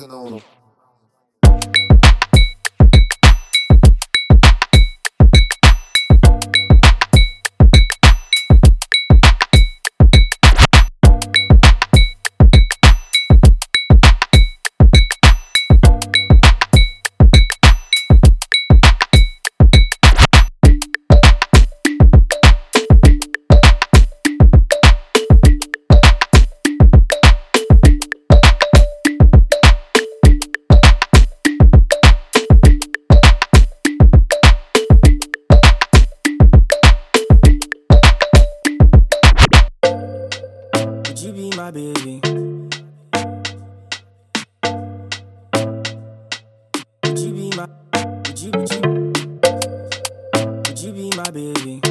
você não. My baby? Would you be my, would you, would you, be my baby?